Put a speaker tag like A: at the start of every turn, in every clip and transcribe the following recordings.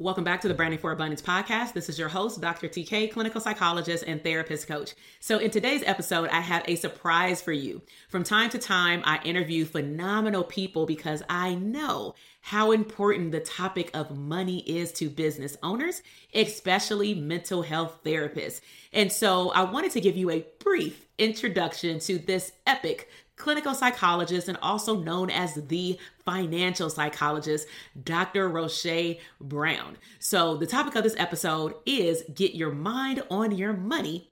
A: Welcome back to the Branding for Abundance podcast. This is your host, Dr. TK, clinical psychologist and therapist coach. So, in today's episode, I have a surprise for you. From time to time, I interview phenomenal people because I know how important the topic of money is to business owners, especially mental health therapists. And so, I wanted to give you a brief introduction to this epic clinical psychologist and also known as the financial psychologist, Dr. Rosche Brown. So, the topic of this episode is Get Your Mind on Your Money.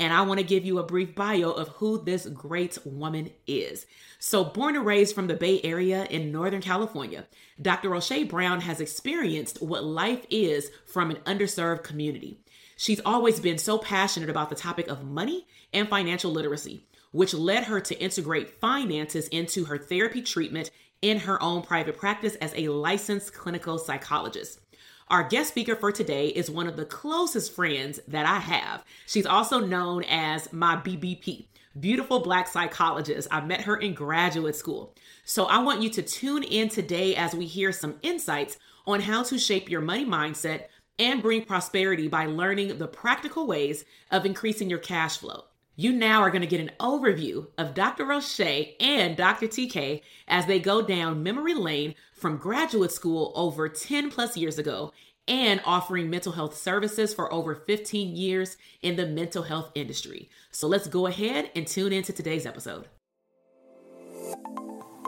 A: And I want to give you a brief bio of who this great woman is. So, born and raised from the Bay Area in Northern California, Dr. Rosche Brown has experienced what life is from an underserved community. She's always been so passionate about the topic of money and financial literacy which led her to integrate finances into her therapy treatment in her own private practice as a licensed clinical psychologist. Our guest speaker for today is one of the closest friends that I have. She's also known as my BBP, beautiful black psychologist. I met her in graduate school. So I want you to tune in today as we hear some insights on how to shape your money mindset and bring prosperity by learning the practical ways of increasing your cash flow. You now are going to get an overview of Dr. Rosche and Dr. TK as they go down memory lane from graduate school over 10 plus years ago and offering mental health services for over 15 years in the mental health industry. So let's go ahead and tune into today's episode.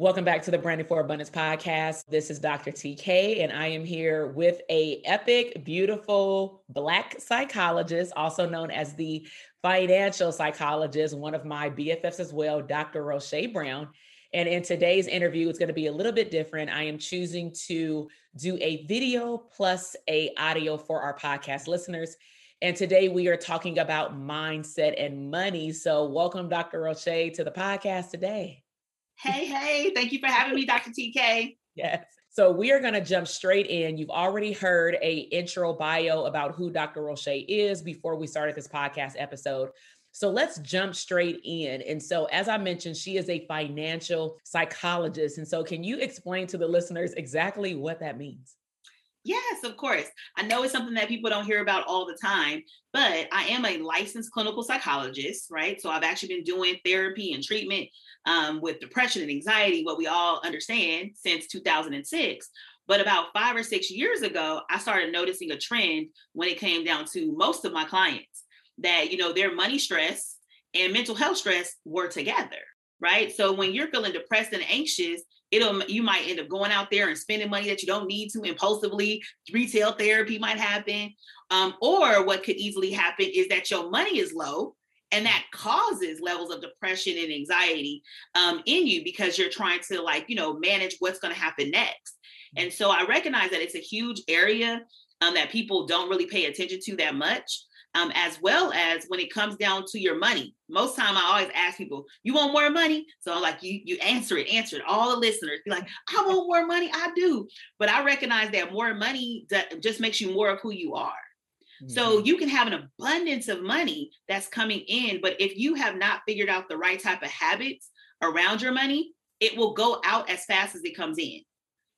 A: Welcome back to the Branding for Abundance podcast. This is Dr. TK, and I am here with a epic, beautiful black psychologist, also known as the financial psychologist, one of my BFFs as well, Dr. Rosche Brown. And in today's interview, it's going to be a little bit different. I am choosing to do a video plus a audio for our podcast listeners. And today we are talking about mindset and money. So welcome, Dr. Rosche, to the podcast today.
B: Hey, hey, thank you for having me, Dr. TK.
A: Yes. So we are going to jump straight in. You've already heard a intro bio about who Dr. Rosche is before we started this podcast episode. So let's jump straight in. And so, as I mentioned, she is a financial psychologist. And so, can you explain to the listeners exactly what that means?
B: Yes, of course. I know it's something that people don't hear about all the time, but I am a licensed clinical psychologist, right? So I've actually been doing therapy and treatment um, with depression and anxiety, what we all understand since 2006. But about five or six years ago, I started noticing a trend when it came down to most of my clients that, you know, their money stress and mental health stress were together, right? So when you're feeling depressed and anxious, it'll you might end up going out there and spending money that you don't need to impulsively. Retail therapy might happen. Um, or what could easily happen is that your money is low and that causes levels of depression and anxiety um, in you because you're trying to like you know manage what's going to happen next. And so I recognize that it's a huge area um, that people don't really pay attention to that much. Um, as well as when it comes down to your money. Most time I always ask people, you want more money? So I'm like, you, you answer it, answer it. All the listeners be like, I want more money. I do. But I recognize that more money just makes you more of who you are. So mm-hmm. you can have an abundance of money that's coming in, but if you have not figured out the right type of habits around your money, it will go out as fast as it comes in.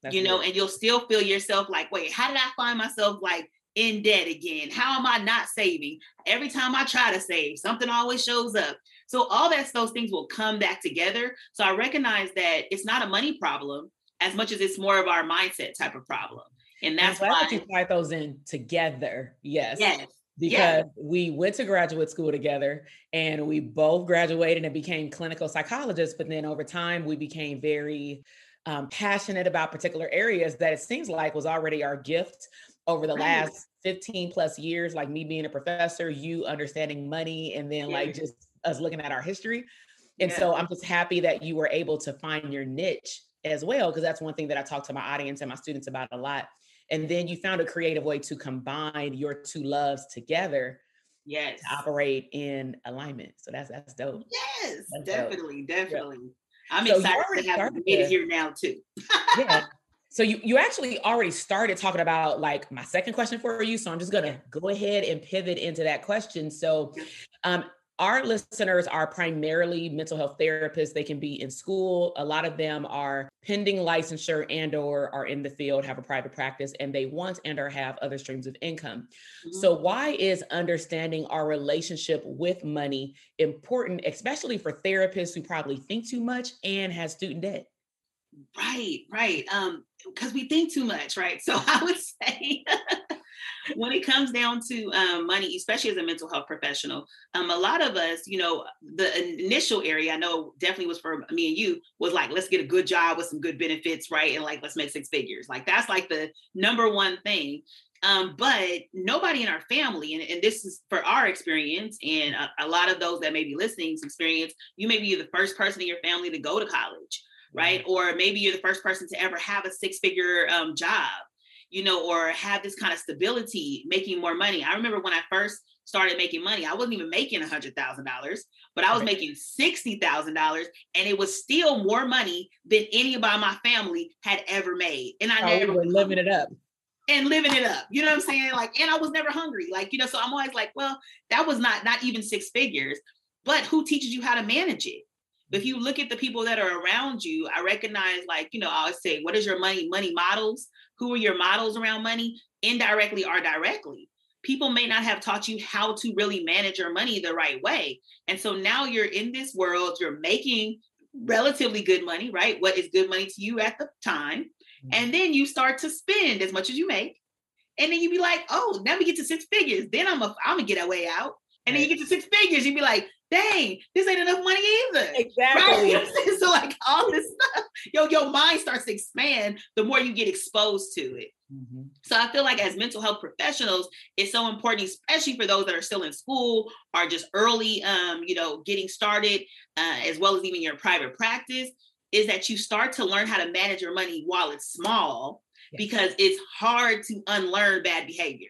B: That's you know, and you'll still feel yourself like, wait, how did I find myself like in debt again? How am I not saving? Every time I try to save, something always shows up. So all that those things will come back together. So I recognize that it's not a money problem as much as it's more of our mindset type of problem. And that's why
A: you tie those in together. Yes.
B: Yes.
A: Because yes. we went to graduate school together and we both graduated and became clinical psychologists. But then over time, we became very um, passionate about particular areas that it seems like was already our gift over the last 15 plus years, like me being a professor, you understanding money, and then like just us looking at our history. And yeah. so I'm just happy that you were able to find your niche as well, because that's one thing that I talk to my audience and my students about a lot. And then you found a creative way to combine your two loves together
B: yes.
A: to operate in alignment. So that's that's dope.
B: Yes that's definitely dope. definitely. Yeah. i'm so excited to have it. here now too.
A: Yeah so you you actually already started talking about like my second question for you so i'm just gonna go ahead and pivot into that question. So um our listeners are primarily mental health therapists. They can be in school. A lot of them are pending licensure and or are in the field have a private practice and they want and or have other streams of income. Mm-hmm. so why is understanding our relationship with money important especially for therapists who probably think too much and has student debt
B: right right um because we think too much right so i would say when it comes down to um, money, especially as a mental health professional, um, a lot of us, you know, the initial area I know definitely was for me and you was like, let's get a good job with some good benefits, right? And like, let's make six figures. Like, that's like the number one thing. Um, but nobody in our family, and, and this is for our experience, and a, a lot of those that may be listening experience, you may be the first person in your family to go to college, right? Or maybe you're the first person to ever have a six figure um, job you know, or have this kind of stability, making more money. I remember when I first started making money, I wasn't even making a hundred thousand dollars, but I was making sixty thousand dollars, and it was still more money than anybody in my family had ever made. And I oh, never
A: were living it up.
B: And living it up, you know what I'm saying? Like, and I was never hungry, like you know. So I'm always like, well, that was not not even six figures, but who teaches you how to manage it? If you look at the people that are around you, I recognize, like, you know, I always say, what is your money money models? Who are your models around money, indirectly or directly? People may not have taught you how to really manage your money the right way. And so now you're in this world, you're making relatively good money, right? What is good money to you at the time? Mm-hmm. And then you start to spend as much as you make. And then you be like, oh, now we get to six figures. Then I'm a, I'm gonna get a way out. And then you get to six figures, you'd be like, dang, this ain't enough money either.
A: Exactly. Right?
B: so like all this stuff, yo, your mind starts to expand the more you get exposed to it. Mm-hmm. So I feel like as mental health professionals, it's so important, especially for those that are still in school or just early, um, you know, getting started, uh, as well as even your private practice, is that you start to learn how to manage your money while it's small, yes. because it's hard to unlearn bad behavior.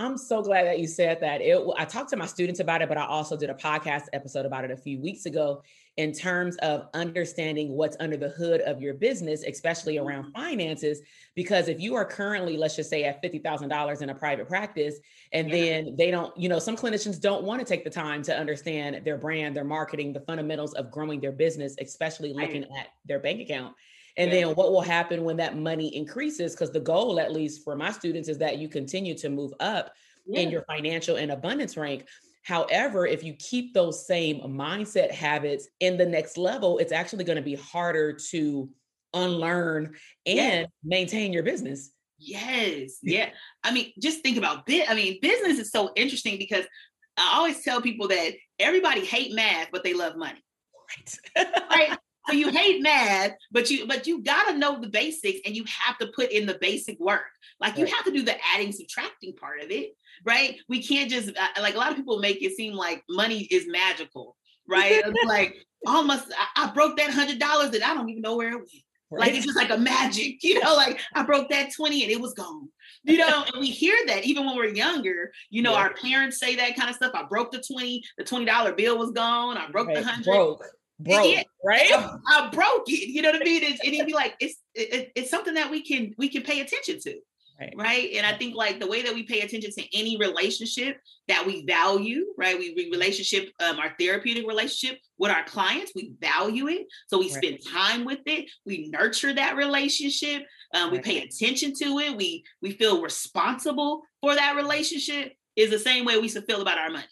A: I'm so glad that you said that. It, I talked to my students about it, but I also did a podcast episode about it a few weeks ago in terms of understanding what's under the hood of your business, especially around mm-hmm. finances. Because if you are currently, let's just say, at $50,000 in a private practice, and yeah. then they don't, you know, some clinicians don't want to take the time to understand their brand, their marketing, the fundamentals of growing their business, especially looking right. at their bank account. And yeah. then what will happen when that money increases? Because the goal, at least for my students, is that you continue to move up yeah. in your financial and abundance rank. However, if you keep those same mindset habits in the next level, it's actually going to be harder to unlearn and yeah. maintain your business.
B: Yes. Yeah. I mean, just think about bit. I mean, business is so interesting because I always tell people that everybody hate math, but they love money. Right. right. So you hate math, but you but you gotta know the basics and you have to put in the basic work. Like you have to do the adding, subtracting part of it, right? We can't just uh, like a lot of people make it seem like money is magical, right? like almost I, I broke that hundred dollars that I don't even know where it went. Right. Like it's just like a magic, you know, like I broke that 20 and it was gone. You know, and we hear that even when we're younger, you know, yeah. our parents say that kind of stuff. I broke the 20, the $20 bill was gone. I broke right. the hundred.
A: Broke. Broke, yeah, right?
B: I, I, broke it. You know what I mean? And, and it'd be like, it's it, it's something that we can we can pay attention to. Right. right. And I think like the way that we pay attention to any relationship that we value, right? We, we relationship, um, our therapeutic relationship with our clients, we value it. So we right. spend time with it. We nurture that relationship. Um, we right. pay attention to it. We we feel responsible for that relationship. Is the same way we should feel about our money.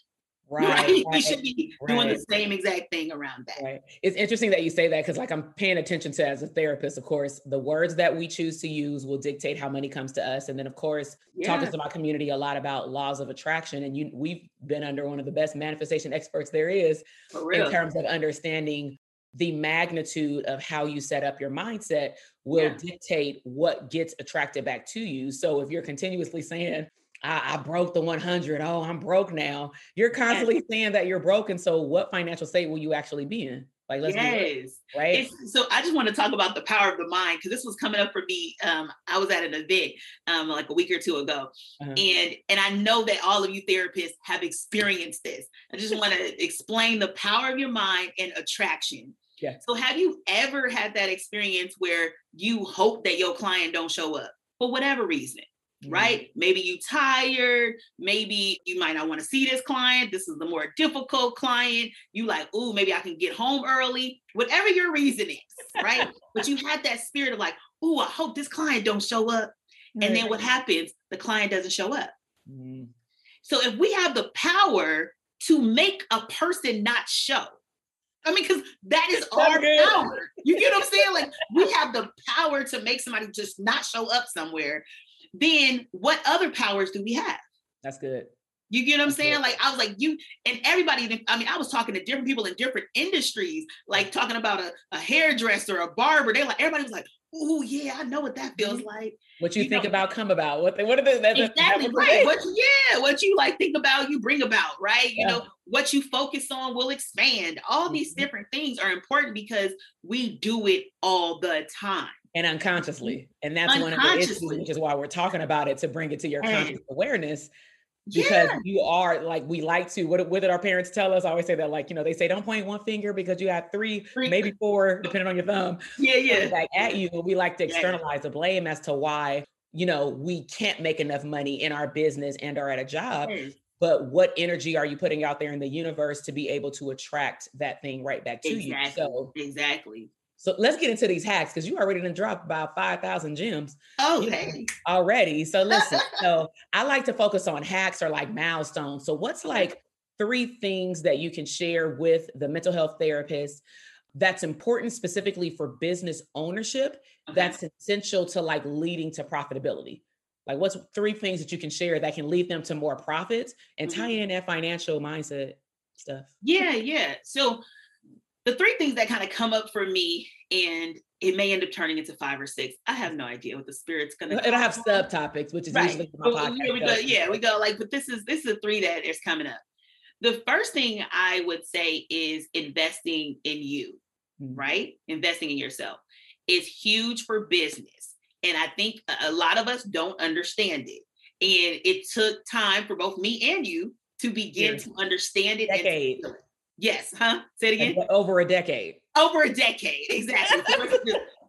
B: Right. right? We should be right. doing the same exact thing around that.
A: Right. It's interesting that you say that because, like, I'm paying attention to as a therapist, of course, the words that we choose to use will dictate how money comes to us. And then, of course, yeah. talking to my community a lot about laws of attraction. And you, we've been under one of the best manifestation experts there is in terms of understanding the magnitude of how you set up your mindset will yeah. dictate what gets attracted back to you. So if you're continuously saying, I, I, broke the 100. Oh, I'm broke now. You're constantly yes. saying that you're broken. So, what financial state will you actually be in? Like, let's
B: yes. right. It's, so, I just want to talk about the power of the mind because this was coming up for me. Um, I was at an event um, like a week or two ago, uh-huh. and and I know that all of you therapists have experienced this. I just want to explain the power of your mind and attraction.
A: Yeah.
B: So, have you ever had that experience where you hope that your client don't show up for whatever reason? Mm-hmm. right? Maybe you tired, maybe you might not want to see this client. This is the more difficult client. You like, oh, maybe I can get home early. Whatever your reason is, right? but you had that spirit of like, oh, I hope this client don't show up. Right. And then what happens? The client doesn't show up. Mm-hmm. So if we have the power to make a person not show, I mean, because that is our power. You get what I'm saying? Like we have the power to make somebody just not show up somewhere then what other powers do we have?
A: That's good.
B: You get what I'm saying? Like I was like you and everybody. I mean, I was talking to different people in different industries, like talking about a, a hairdresser, a barber. They like everybody was like, "Oh yeah, I know what that feels mm-hmm. like."
A: What you, you think know? about come about? What what are the
B: that, exactly that right? What yeah, what you like think about, you bring about, right? You yeah. know what you focus on will expand. All these mm-hmm. different things are important because we do it all the time
A: and unconsciously. And that's one of the issues, which is why we're talking about it to bring it to your conscious awareness. Because yeah. you are like we like to. What, what did our parents tell us? I always say that, like you know, they say don't point one finger because you have three, three. maybe four, depending on your thumb.
B: Yeah, yeah.
A: Like at you, But we like to externalize yeah. the blame as to why you know we can't make enough money in our business and are at a job. But what energy are you putting out there in the universe to be able to attract that thing right back to
B: exactly.
A: you? So
B: exactly.
A: So let's get into these hacks because you already done dropped about 5,000 gems.
B: Okay.
A: Already. So listen, so I like to focus on hacks or like milestones. So what's like three things that you can share with the mental health therapist that's important specifically for business ownership okay. that's essential to like leading to profitability? Like what's three things that you can share that can lead them to more profits and tie mm-hmm. in that financial mindset stuff?
B: Yeah, yeah. So the three things that kind of come up for me, and it may end up turning into five or six. I have no idea what the spirit's gonna.
A: It'll have subtopics, which is right. usually my podcast.
B: We go, yeah, we go like, but this is this is three that is coming up. The first thing I would say is investing in you, mm-hmm. right? Investing in yourself is huge for business, and I think a lot of us don't understand it. And it took time for both me and you to begin to understand it.
A: Decade.
B: And Yes, huh? Say it again.
A: Over a decade.
B: Over a decade, exactly.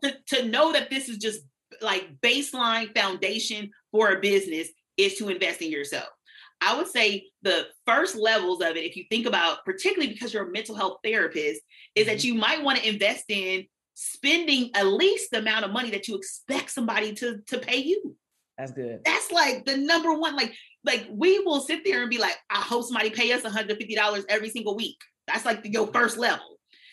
B: to, to know that this is just like baseline foundation for a business is to invest in yourself. I would say the first levels of it, if you think about, particularly because you're a mental health therapist, is that mm-hmm. you might want to invest in spending at least the amount of money that you expect somebody to to pay you.
A: That's good.
B: That's like the number one. Like, like we will sit there and be like, I hope somebody pay us $150 every single week. That's like the, your first level.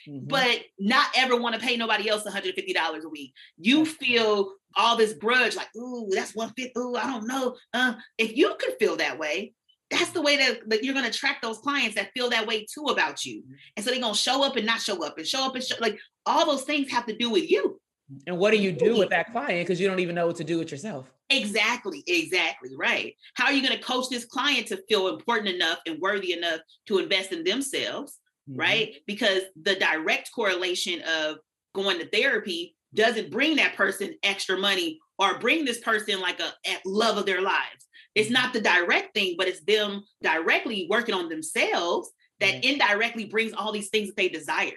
B: Mm-hmm. But not ever want to pay nobody else $150 a week. You feel all this grudge, like, ooh, that's 150. Ooh, I don't know. Uh, if you could feel that way, that's the way that, that you're going to attract those clients that feel that way too about you. Mm-hmm. And so they're going to show up and not show up and show up and show like all those things have to do with you.
A: And what do you do with that client? Because you don't even know what to do with yourself.
B: Exactly, exactly, right. How are you going to coach this client to feel important enough and worthy enough to invest in themselves? Mm-hmm. right? Because the direct correlation of going to therapy doesn't bring that person extra money or bring this person like a, a love of their lives. It's not the direct thing, but it's them directly working on themselves that mm-hmm. indirectly brings all these things that they desire.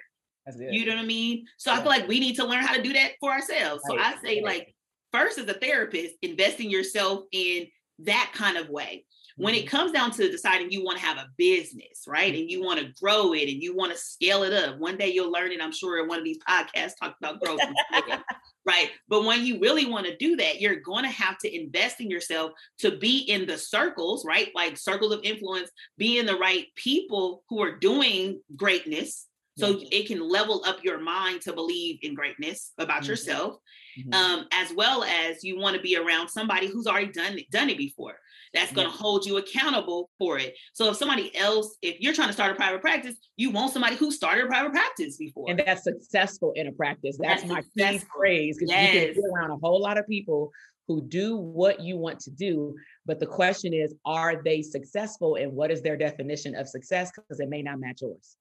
B: You know what I mean? So yeah. I feel like we need to learn how to do that for ourselves. Right. So I say, right. like, first as a therapist, investing yourself in that kind of way. When it comes down to deciding you want to have a business, right? And you want to grow it and you want to scale it up. One day you'll learn it, I'm sure, in one of these podcasts talk about growth. right. But when you really want to do that, you're going to have to invest in yourself to be in the circles, right? Like circles of influence, be in the right people who are doing greatness. So mm-hmm. it can level up your mind to believe in greatness about mm-hmm. yourself, mm-hmm. um, as well as you want to be around somebody who's already done it, done it before that's going to hold you accountable for it. So if somebody else, if you're trying to start a private practice, you want somebody who started a private practice before.
A: And that's successful in a practice. That's, that's my key phrase because yes. you can be around a whole lot of people who do what you want to do. But the question is, are they successful and what is their definition of success? Because it may not match yours.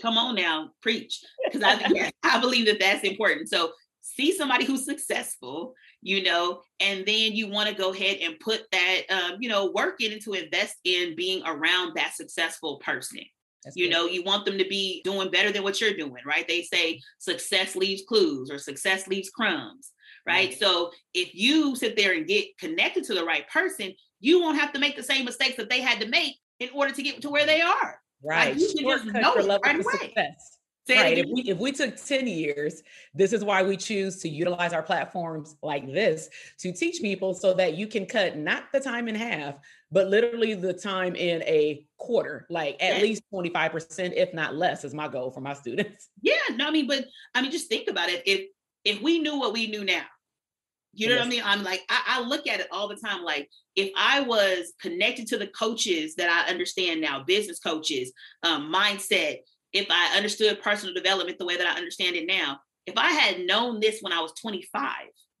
B: Come on now, preach. Because I, I believe that that's important. So see somebody who's successful you know and then you want to go ahead and put that um, you know work in to invest in being around that successful person That's you good. know you want them to be doing better than what you're doing right they say success leaves clues or success leaves crumbs right? right so if you sit there and get connected to the right person you won't have to make the same mistakes that they had to make in order to get to where they are
A: right you can just know it right away. Success. Say right. If we if we took 10 years, this is why we choose to utilize our platforms like this to teach people so that you can cut not the time in half, but literally the time in a quarter, like at least 25%, if not less, is my goal for my students.
B: Yeah, no, I mean, but I mean, just think about it. If if we knew what we knew now, you know yes. what I mean? I'm like, I, I, look at it all the time. Like, if I was connected to the coaches that I understand now, business coaches, um, mindset, if I understood personal development the way that I understand it now, if I had known this when I was 25,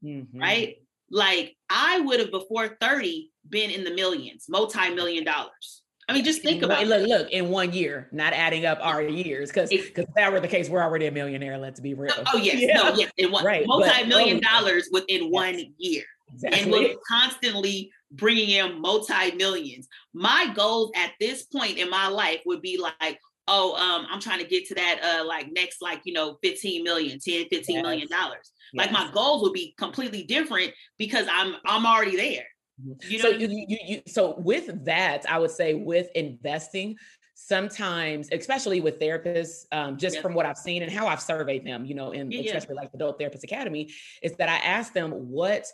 B: mm-hmm. right? Like I would have before 30 been in the millions, multi-million dollars. I mean, just think about it.
A: look, look, in one year, not adding up our years, because because if that were the case, we're already a millionaire. Let's be real.
B: Oh yes, yeah. no, yes, in one right. multi-million but, dollars within yes. one year, exactly. and we're constantly bringing in multi-millions. My goals at this point in my life would be like, oh um i'm trying to get to that uh like next like you know 15 million 10 15 yes. million dollars yes. like my goals would be completely different because i'm i'm already there
A: mm-hmm. you know so you, you, you so with that i would say with investing sometimes especially with therapists um, just from what i've seen and how i've surveyed them you know in yeah, especially yeah. like the adult therapist academy is that i ask them what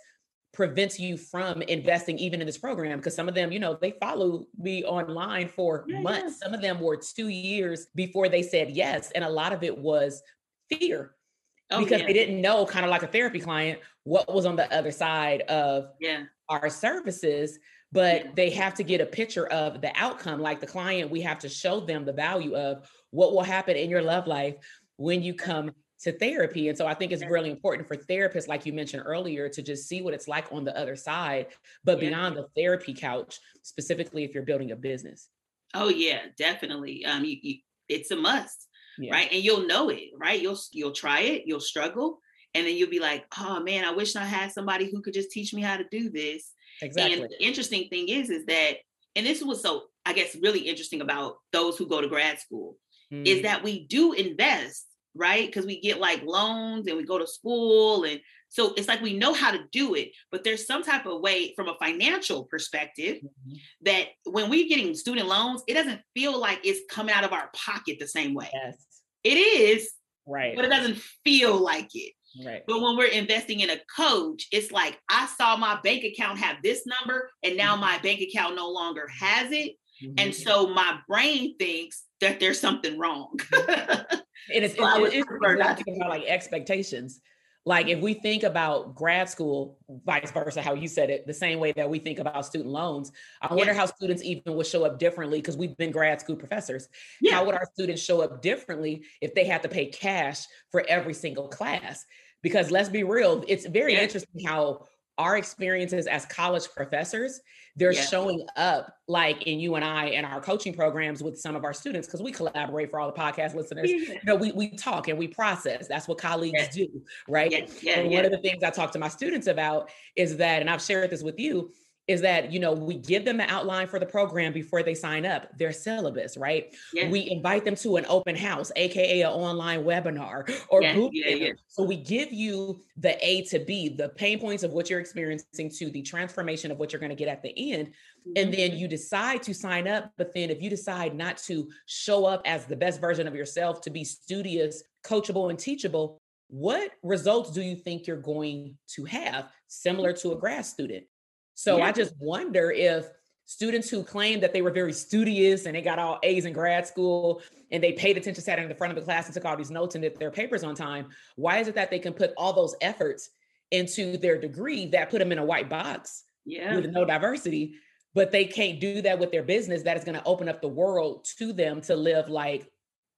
A: prevents you from investing even in this program because some of them you know they follow me online for yeah, months yeah. some of them were two years before they said yes and a lot of it was fear oh, because yeah. they didn't know kind of like a therapy client what was on the other side of our services but they have to get a picture of the outcome like the client we have to show them the value of what will happen in your love life when you come to therapy. And so I think it's really important for therapists, like you mentioned earlier, to just see what it's like on the other side, but yeah. beyond the therapy couch, specifically if you're building a business.
B: Oh yeah, definitely. Um, you, you, it's a must, yeah. right? And you'll know it, right? You'll you'll try it, you'll struggle, and then you'll be like, oh man, I wish I had somebody who could just teach me how to do this. Exactly. And the interesting thing is, is that, and this was so I guess really interesting about those who go to grad school, mm. is that we do invest right? Because we get like loans and we go to school. And so it's like we know how to do it, but there's some type of way from a financial perspective mm-hmm. that when we're getting student loans, it doesn't feel like it's coming out of our pocket the same way.
A: Yes.
B: It is.
A: Right.
B: But it doesn't feel like it.
A: Right.
B: But when we're investing in a coach, it's like I saw my bank account have this number and now mm-hmm. my bank account no longer has it. Mm-hmm. And so my brain thinks that there's something wrong.
A: Mm-hmm. And it's, so it's, it's, it's about like expectations. Like if we think about grad school, vice versa, how you said it, the same way that we think about student loans, I wonder how students even would show up differently because we've been grad school professors. Yeah. How would our students show up differently if they had to pay cash for every single class? Because let's be real, it's very yeah. interesting how our experiences as college professors, they're yeah. showing up like in you and I and our coaching programs with some of our students because we collaborate for all the podcast listeners. Yeah. You know, we, we talk and we process. That's what colleagues yeah. do, right? Yeah. and one of the things I talk to my students about is that, and I've shared this with you, is that you know we give them the outline for the program before they sign up their syllabus right yeah. we invite them to an open house aka an online webinar or group yeah, yeah. so we give you the a to b the pain points of what you're experiencing to the transformation of what you're going to get at the end mm-hmm. and then mm-hmm. you decide to sign up but then if you decide not to show up as the best version of yourself to be studious coachable and teachable what results do you think you're going to have similar to a grad student so yeah. I just wonder if students who claim that they were very studious and they got all A's in grad school and they paid attention, sat in the front of the class and took all these notes and did their papers on time, why is it that they can put all those efforts into their degree that put them in a white box yeah. with no diversity? But they can't do that with their business that is going to open up the world to them to live like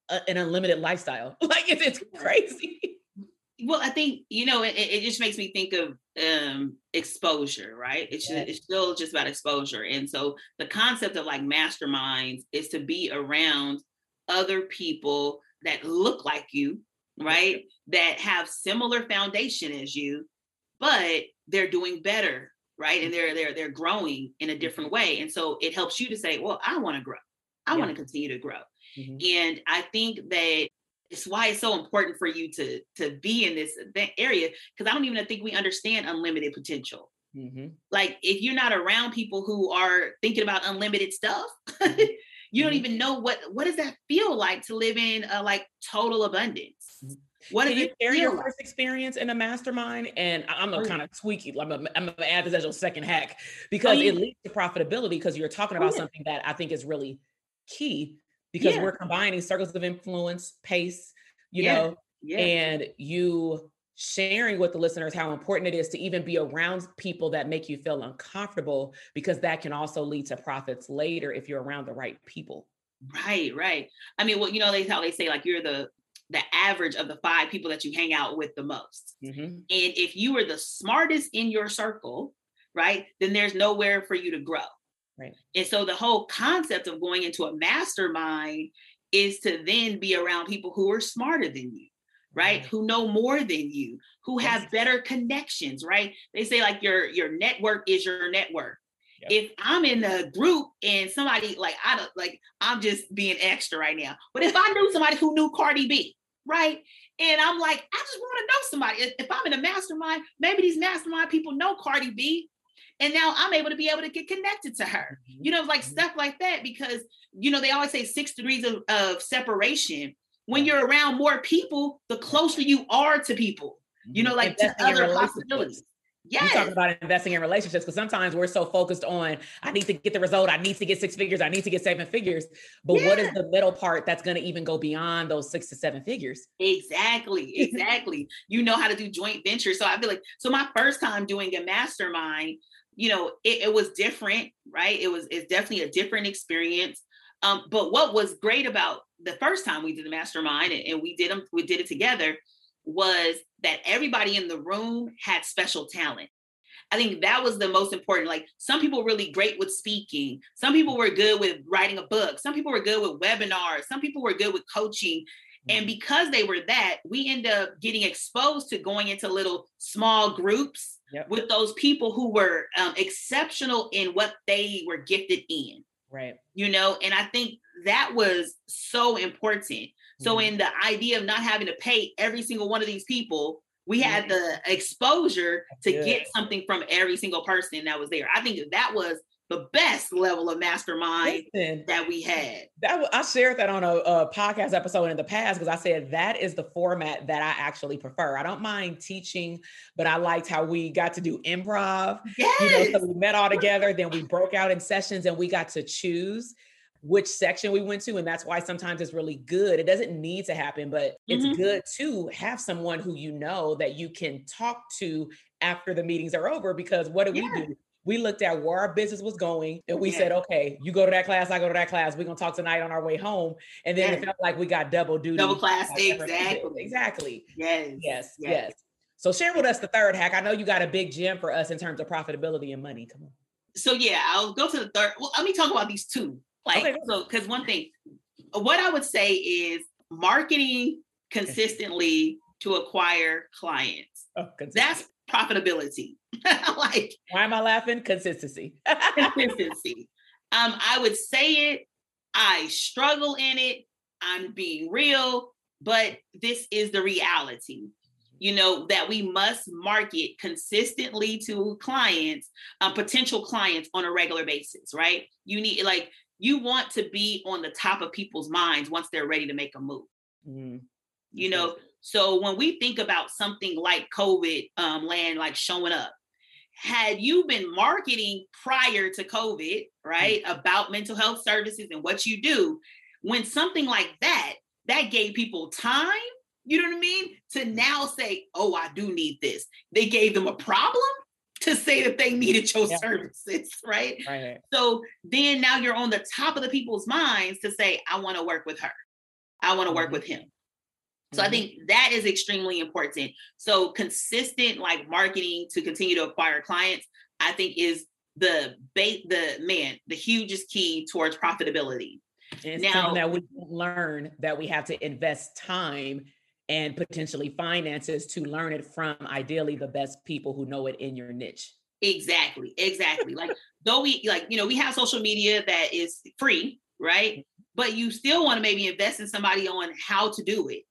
A: a, an unlimited lifestyle. Like it's, it's crazy
B: well i think you know it, it just makes me think of um exposure right? It's, just, it's still just about exposure. And so the concept of like masterminds is to be around other people that look like you right? That have similar foundation as you but they're doing better right? And they're they're they're growing in a different mm-hmm. way. And so it helps you to say well i want to grow. I yeah. want to continue to grow. Mm-hmm. and i think that it's why it's so important for you to to be in this area because I don't even think we understand unlimited potential. Mm-hmm. Like if you're not around people who are thinking about unlimited stuff, mm-hmm. you don't mm-hmm. even know what what does that feel like to live in a like total abundance.
A: Mm-hmm. What Can you share your like? first experience in a mastermind? And I'm gonna kind of tweak it. I'm gonna, I'm gonna add this as your second hack because oh, yeah. it leads to profitability because you're talking oh, about oh, yeah. something that I think is really key because yeah. we're combining circles of influence, pace, you yeah. know, yeah. and you sharing with the listeners how important it is to even be around people that make you feel uncomfortable because that can also lead to profits later if you're around the right people.
B: Right, right. I mean, well, you know, they how they say like you're the the average of the five people that you hang out with the most. Mm-hmm. And if you are the smartest in your circle, right, then there's nowhere for you to grow.
A: Right.
B: And so the whole concept of going into a mastermind is to then be around people who are smarter than you, right? Mm-hmm. Who know more than you, who have better connections, right? They say like your your network is your network. Yep. If I'm in a group and somebody like I don't like I'm just being extra right now. But if I knew somebody who knew Cardi B, right? And I'm like, I just want to know somebody. If I'm in a mastermind, maybe these mastermind people know Cardi B and now I'm able to be able to get connected to her. Mm-hmm. You know, like mm-hmm. stuff like that, because you know, they always say six degrees of, of separation. When you're around more people, the closer you are to people, you know, like to other possibilities.
A: Yes. You talking about investing in relationships because sometimes we're so focused on I need to get the result, I need to get six figures, I need to get seven figures. But yeah. what is the middle part that's going to even go beyond those six to seven figures?
B: Exactly, exactly. you know how to do joint ventures. So I feel like so my first time doing a mastermind, you know, it, it was different, right? It was it's definitely a different experience. Um, but what was great about the first time we did the mastermind and, and we did them, we did it together, was that everybody in the room had special talent. I think that was the most important. Like some people really great with speaking. Some people were good with writing a book. Some people were good with webinars. Some people were good with coaching. And mm-hmm. because they were that, we end up getting exposed to going into little small groups yep. with those people who were um, exceptional in what they were gifted in.
A: Right.
B: You know, and I think that was so important. Mm-hmm. So, in the idea of not having to pay every single one of these people, we had mm-hmm. the exposure to get something from every single person that was there. I think that was the best level of mastermind Listen, that we had.
A: That I shared that on a, a podcast episode in the past because I said that is the format that I actually prefer. I don't mind teaching, but I liked how we got to do improv. Yes. You know, so we met all together, then we broke out in sessions and we got to choose which section we went to and that's why sometimes it's really good it doesn't need to happen but it's mm-hmm. good to have someone who you know that you can talk to after the meetings are over because what do yeah. we do we looked at where our business was going and we said, okay, you go to that class, I go to that class. We're gonna talk tonight on our way home. And then it felt like we got double duty.
B: Double class, exactly.
A: Exactly.
B: Yes.
A: Yes. Yes. yes. So share with us the third hack. I know you got a big gem for us in terms of profitability and money. Come on.
B: So yeah, I'll go to the third. Well, let me talk about these two. Like okay. so, because one thing, what I would say is marketing consistently to acquire clients. Oh, That's profitability.
A: like why am I laughing? Consistency.
B: consistency. Um, I would say it. I struggle in it. I'm being real, but this is the reality. You know that we must market consistently to clients, uh, potential clients on a regular basis, right? You need like you want to be on the top of people's minds once they're ready to make a move. Mm-hmm. You know, so when we think about something like COVID um, land, like showing up, had you been marketing prior to COVID, right, mm-hmm. about mental health services and what you do, when something like that, that gave people time, you know what I mean, to now say, oh, I do need this. They gave them a problem to say that they needed your yeah. services, right? right? So then now you're on the top of the people's minds to say, I want to work with her. I want to work mm-hmm. with him. So mm-hmm. I think that is extremely important. So consistent like marketing to continue to acquire clients, I think is the bait the man, the hugest key towards profitability.
A: And now that we learn that we have to invest time and potentially finances to learn it from ideally the best people who know it in your niche.
B: Exactly. Exactly. like though we like, you know, we have social media that is free, right? Mm-hmm. But you still want to maybe invest in somebody on how to do it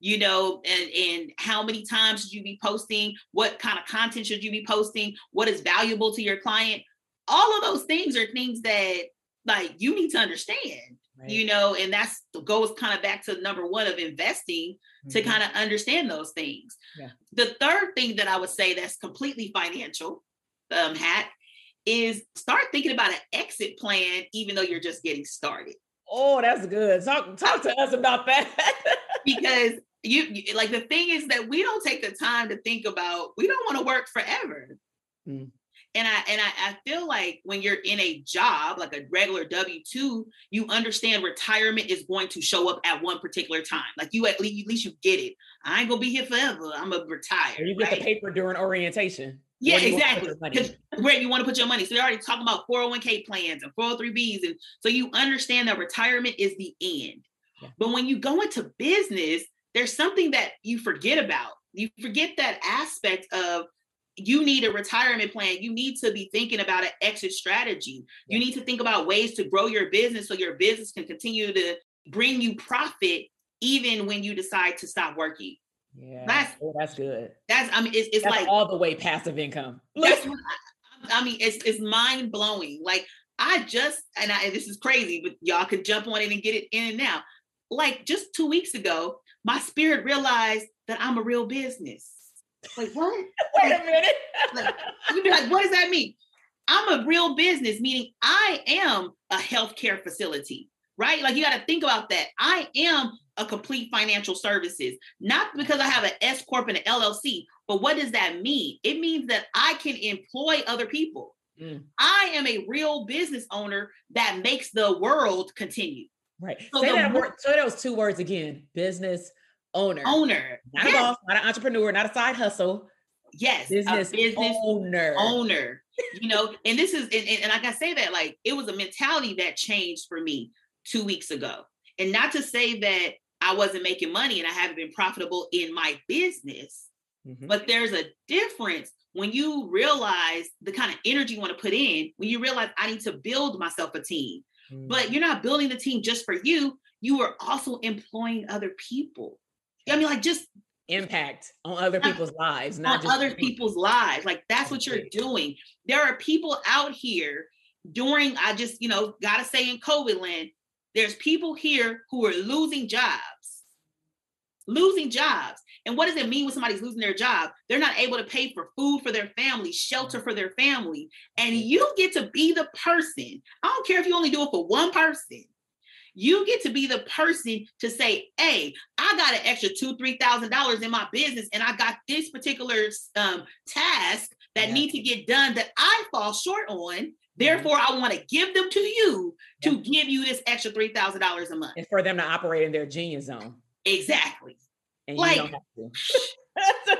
B: you know, and, and how many times should you be posting? What kind of content should you be posting? What is valuable to your client? All of those things are things that like you need to understand, right. you know, and that's goes kind of back to number one of investing mm-hmm. to kind of understand those things. Yeah. The third thing that I would say that's completely financial, um, hat, is start thinking about an exit plan, even though you're just getting started.
A: Oh, that's good. Talk talk to us about that.
B: because you like the thing is that we don't take the time to think about we don't want to work forever mm. and i and I, I feel like when you're in a job like a regular w2 you understand retirement is going to show up at one particular time like you at least, at least you get it i ain't gonna be here forever i'm gonna retire
A: or you get right? the paper during orientation
B: yeah, exactly. Where you want to put your money. So they're already talking about 401k plans and 403bs. And so you understand that retirement is the end. Yeah. But when you go into business, there's something that you forget about. You forget that aspect of you need a retirement plan. You need to be thinking about an exit strategy. You need to think about ways to grow your business so your business can continue to bring you profit even when you decide to stop working.
A: Yeah, that's oh, that's good.
B: That's I mean, it's, it's
A: that's
B: like
A: all the way passive income.
B: That's I, I mean, it's it's mind blowing. Like I just and I this is crazy, but y'all could jump on it and get it in and now. Like just two weeks ago, my spirit realized that I'm a real business. Like, what?
A: Wait a minute.
B: like, you'd be like, what does that mean? I'm a real business, meaning I am a healthcare facility, right? Like you got to think about that. I am a complete financial services, not because I have an S corp and an LLC, but what does that mean? It means that I can employ other people. Mm. I am a real business owner that makes the world continue.
A: Right. So say that word, say those two words again: business owner.
B: Owner.
A: Not yes. a boss, not an entrepreneur, not a side hustle.
B: Yes,
A: business, business owner.
B: Owner. you know, and this is and, and, and like I say that, like it was a mentality that changed for me two weeks ago. And not to say that I wasn't making money and I haven't been profitable in my business, mm-hmm. but there's a difference when you realize the kind of energy you want to put in, when you realize I need to build myself a team. Mm. But you're not building the team just for you. You are also employing other people. I mean, like just
A: impact on other people's lives, not
B: on other people's lives. Like that's what you're doing. There are people out here during, I just, you know, gotta say in COVID land, there's people here who are losing jobs, losing jobs. And what does it mean when somebody's losing their job? They're not able to pay for food for their family, shelter for their family. And you get to be the person. I don't care if you only do it for one person. You get to be the person to say, "Hey, I got an extra two, three thousand dollars in my business, and I got this particular um, task that yeah. need to get done that I fall short on. Mm-hmm. Therefore, I want to give them to you to give you this extra three thousand dollars a month,
A: and for them to operate in their genius zone.
B: Exactly.
A: and
B: like,
A: you don't have to.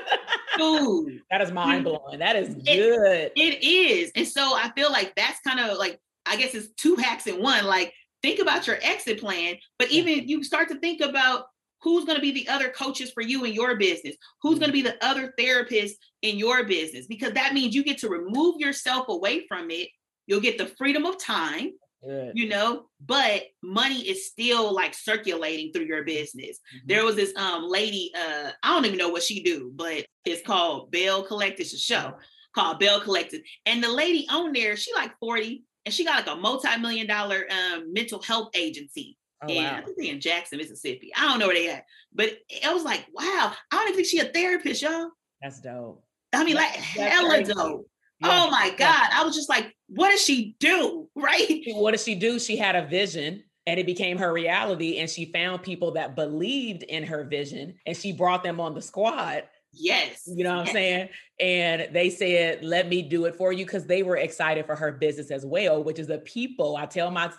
B: Dude,
A: that is mind blowing. That is good.
B: It, it is. And so I feel like that's kind of like, I guess it's two hacks in one. Like, think about your exit plan, but even you start to think about who's going to be the other coaches for you in your business, who's going to mm-hmm. be the other therapists in your business, because that means you get to remove yourself away from it. You'll get the freedom of time Good. you know but money is still like circulating through your business mm-hmm. there was this um lady uh i don't even know what she do but it's called bell collective it's a show called bell collective and the lady on there she like 40 and she got like a multi-million dollar um mental health agency Oh, and wow. I think they in Jackson, Mississippi. I don't know where they at, but I was like, wow, I don't even think she a therapist, y'all.
A: That's dope.
B: I mean, like hella dope. Yeah. Oh my God. I was just like, what does she do? Right?
A: What does she do? She had a vision and it became her reality. And she found people that believed in her vision and she brought them on the squad.
B: Yes.
A: You know what I'm saying? And they said, let me do it for you because they were excited for her business as well, which is the people. I tell my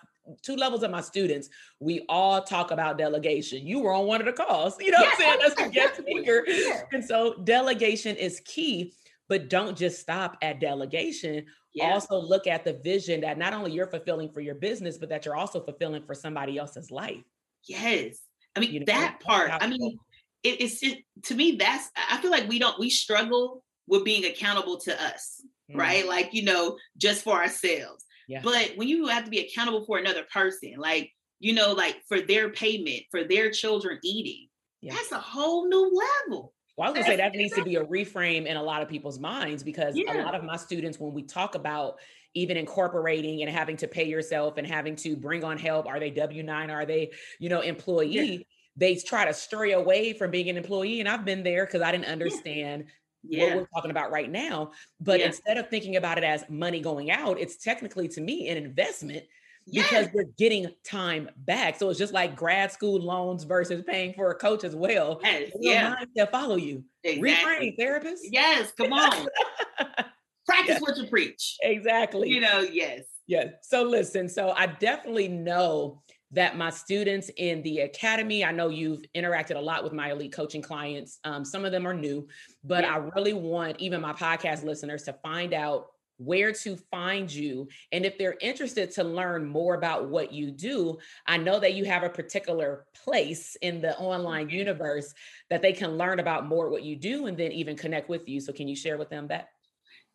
A: two levels of my students, we all talk about delegation. You were on one of the calls, you know what I'm saying? That's the guest speaker. And so delegation is key but don't just stop at delegation. Yeah. Also look at the vision that not only you're fulfilling for your business, but that you're also fulfilling for somebody else's life.
B: Yes. I mean, you know, that part, I mean, it, it's it, to me, that's, I feel like we don't, we struggle with being accountable to us, mm-hmm. right? Like, you know, just for ourselves. Yeah. But when you have to be accountable for another person, like, you know, like for their payment, for their children eating, yeah. that's a whole new level.
A: Well, I was gonna say that needs to be a reframe in a lot of people's minds because yeah. a lot of my students, when we talk about even incorporating and having to pay yourself and having to bring on help, are they W nine? Are they, you know, employee? Yeah. They try to stray away from being an employee, and I've been there because I didn't understand. Yeah. what we're talking about right now. But instead of thinking about it as money going out, it's technically to me an investment because we're getting time back. So it's just like grad school loans versus paying for a coach as well.
B: Yes, yeah.
A: They'll follow you.
B: Exactly.
A: Reframe therapist.
B: Yes, come on. Practice yes. what you preach.
A: Exactly.
B: You know, yes.
A: Yes. So listen, so I definitely know that my students in the academy, I know you've interacted a lot with my elite coaching clients. Um, some of them are new, but yeah. I really want even my podcast listeners to find out where to find you. And if they're interested to learn more about what you do, I know that you have a particular place in the online mm-hmm. universe that they can learn about more what you do and then even connect with you. So can you share with them that?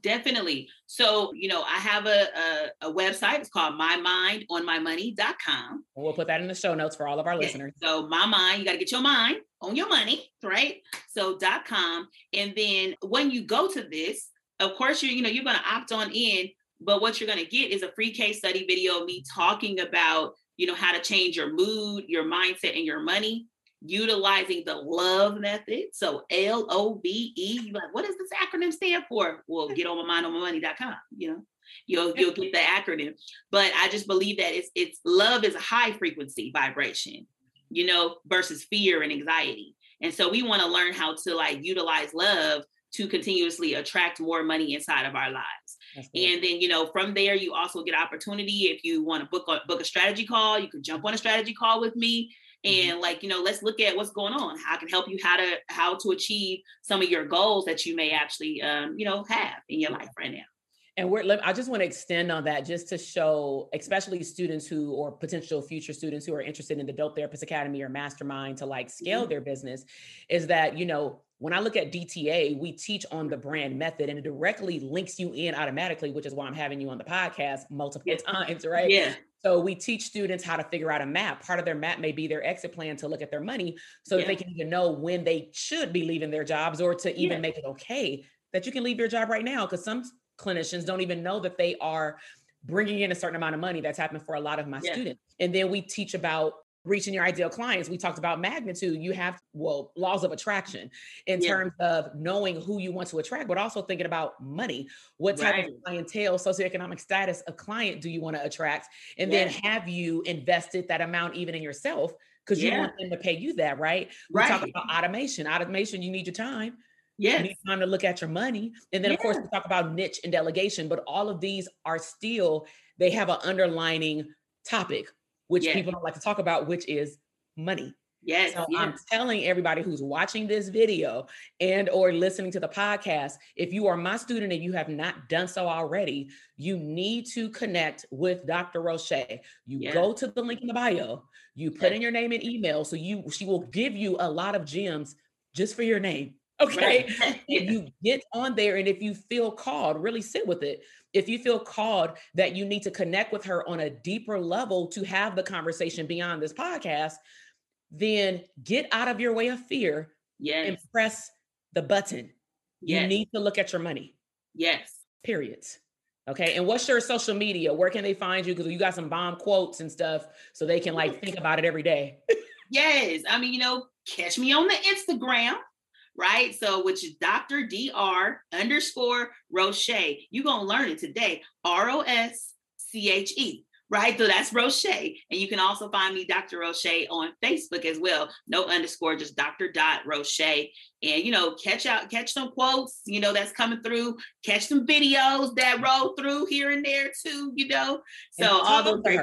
B: Definitely. So, you know, I have a, a, a website. It's called mymindonmymoney.com.
A: We'll put that in the show notes for all of our listeners.
B: So my mind, you got to get your mind on your money, right? So dot com. And then when you go to this, of course you're you know you're going to opt on in but what you're going to get is a free case study video me talking about you know how to change your mood your mindset and your money utilizing the love method. So l-o-v-e you're like what does this acronym stand for? Well get on my mind on my money.com you know? You'll you'll get the acronym. But i just believe that it's it's love is a high frequency vibration you know versus fear and anxiety. And so we want to learn how to like utilize love to continuously attract more money inside of our lives. And then, you know, from there, you also get opportunity. If you want to book a, book a strategy call, you can jump on a strategy call with me. Mm-hmm. And like, you know, let's look at what's going on. How I can help you how to how to achieve some of your goals that you may actually, um, you know, have in your life right now.
A: And we're, I just want to extend on that just to show, especially students who, or potential future students who are interested in the Dope Therapist Academy or Mastermind to like scale mm-hmm. their business, is that, you know, when I look at DTA, we teach on the brand method and it directly links you in automatically, which is why I'm having you on the podcast multiple yeah. times, right?
B: Yeah.
A: So we teach students how to figure out a map. Part of their map may be their exit plan to look at their money so yeah. that they can even know when they should be leaving their jobs or to even yeah. make it okay that you can leave your job right now. Because some clinicians don't even know that they are bringing in a certain amount of money. That's happened for a lot of my students. And then we teach about reaching your ideal clients we talked about magnitude you have well laws of attraction in yeah. terms of knowing who you want to attract but also thinking about money what type right. of clientele socioeconomic status a client do you want to attract and yeah. then have you invested that amount even in yourself because you want them to pay you that right we right. talk about automation automation you need your time
B: Yes.
A: You need time to look at your money. And then, of course, we talk about niche and delegation, but all of these are still, they have an underlining topic which yes. people don't like to talk about, which is money.
B: Yes.
A: So
B: yes.
A: I'm telling everybody who's watching this video and or listening to the podcast, if you are my student and you have not done so already, you need to connect with Dr. Rosche. You yes. go to the link in the bio, you put in your name and email. So you she will give you a lot of gems just for your name. Okay. Right. you get on there. And if you feel called, really sit with it. If you feel called that you need to connect with her on a deeper level to have the conversation beyond this podcast, then get out of your way of fear
B: yes.
A: and press the button. Yes. You need to look at your money.
B: Yes.
A: Periods. Okay. And what's your social media? Where can they find you? Because you got some bomb quotes and stuff so they can like think about it every day.
B: yes. I mean, you know, catch me on the Instagram right? So, which is Dr. Dr. underscore Rosche. You're going to learn it today. R O S C H E, right? So that's Rosche. And you can also find me, Dr. Rosche, on Facebook as well. No underscore, just Dr. Dot Rosche. And, you know, catch out, catch some quotes, you know, that's coming through, catch some videos that roll through here and there too, you know. So, all those great.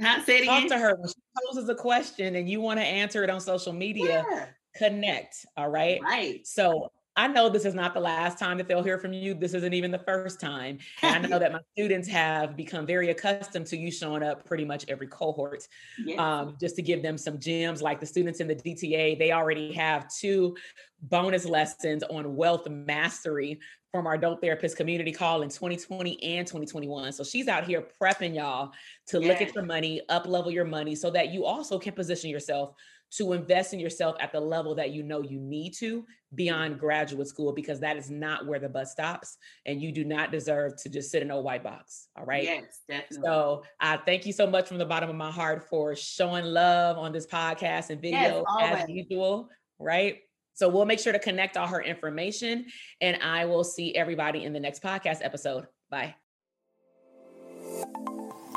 B: Huh? Say it
A: Talk
B: again.
A: to her when she poses a question and you want to answer it on social media. Yeah connect. All right.
B: Right.
A: So I know this is not the last time that they'll hear from you. This isn't even the first time. And I know that my students have become very accustomed to you showing up pretty much every cohort. Yes. Um, just to give them some gems, like the students in the DTA, they already have two bonus lessons on wealth mastery from our adult therapist community call in 2020 and 2021. So she's out here prepping y'all to yes. look at your money, up level your money so that you also can position yourself to invest in yourself at the level that you know you need to beyond mm-hmm. graduate school because that is not where the bus stops and you do not deserve to just sit in a white box all right?
B: Yes definitely.
A: So i thank you so much from the bottom of my heart for showing love on this podcast and video yes, as usual right? So we'll make sure to connect all her information and i will see everybody in the next podcast episode. Bye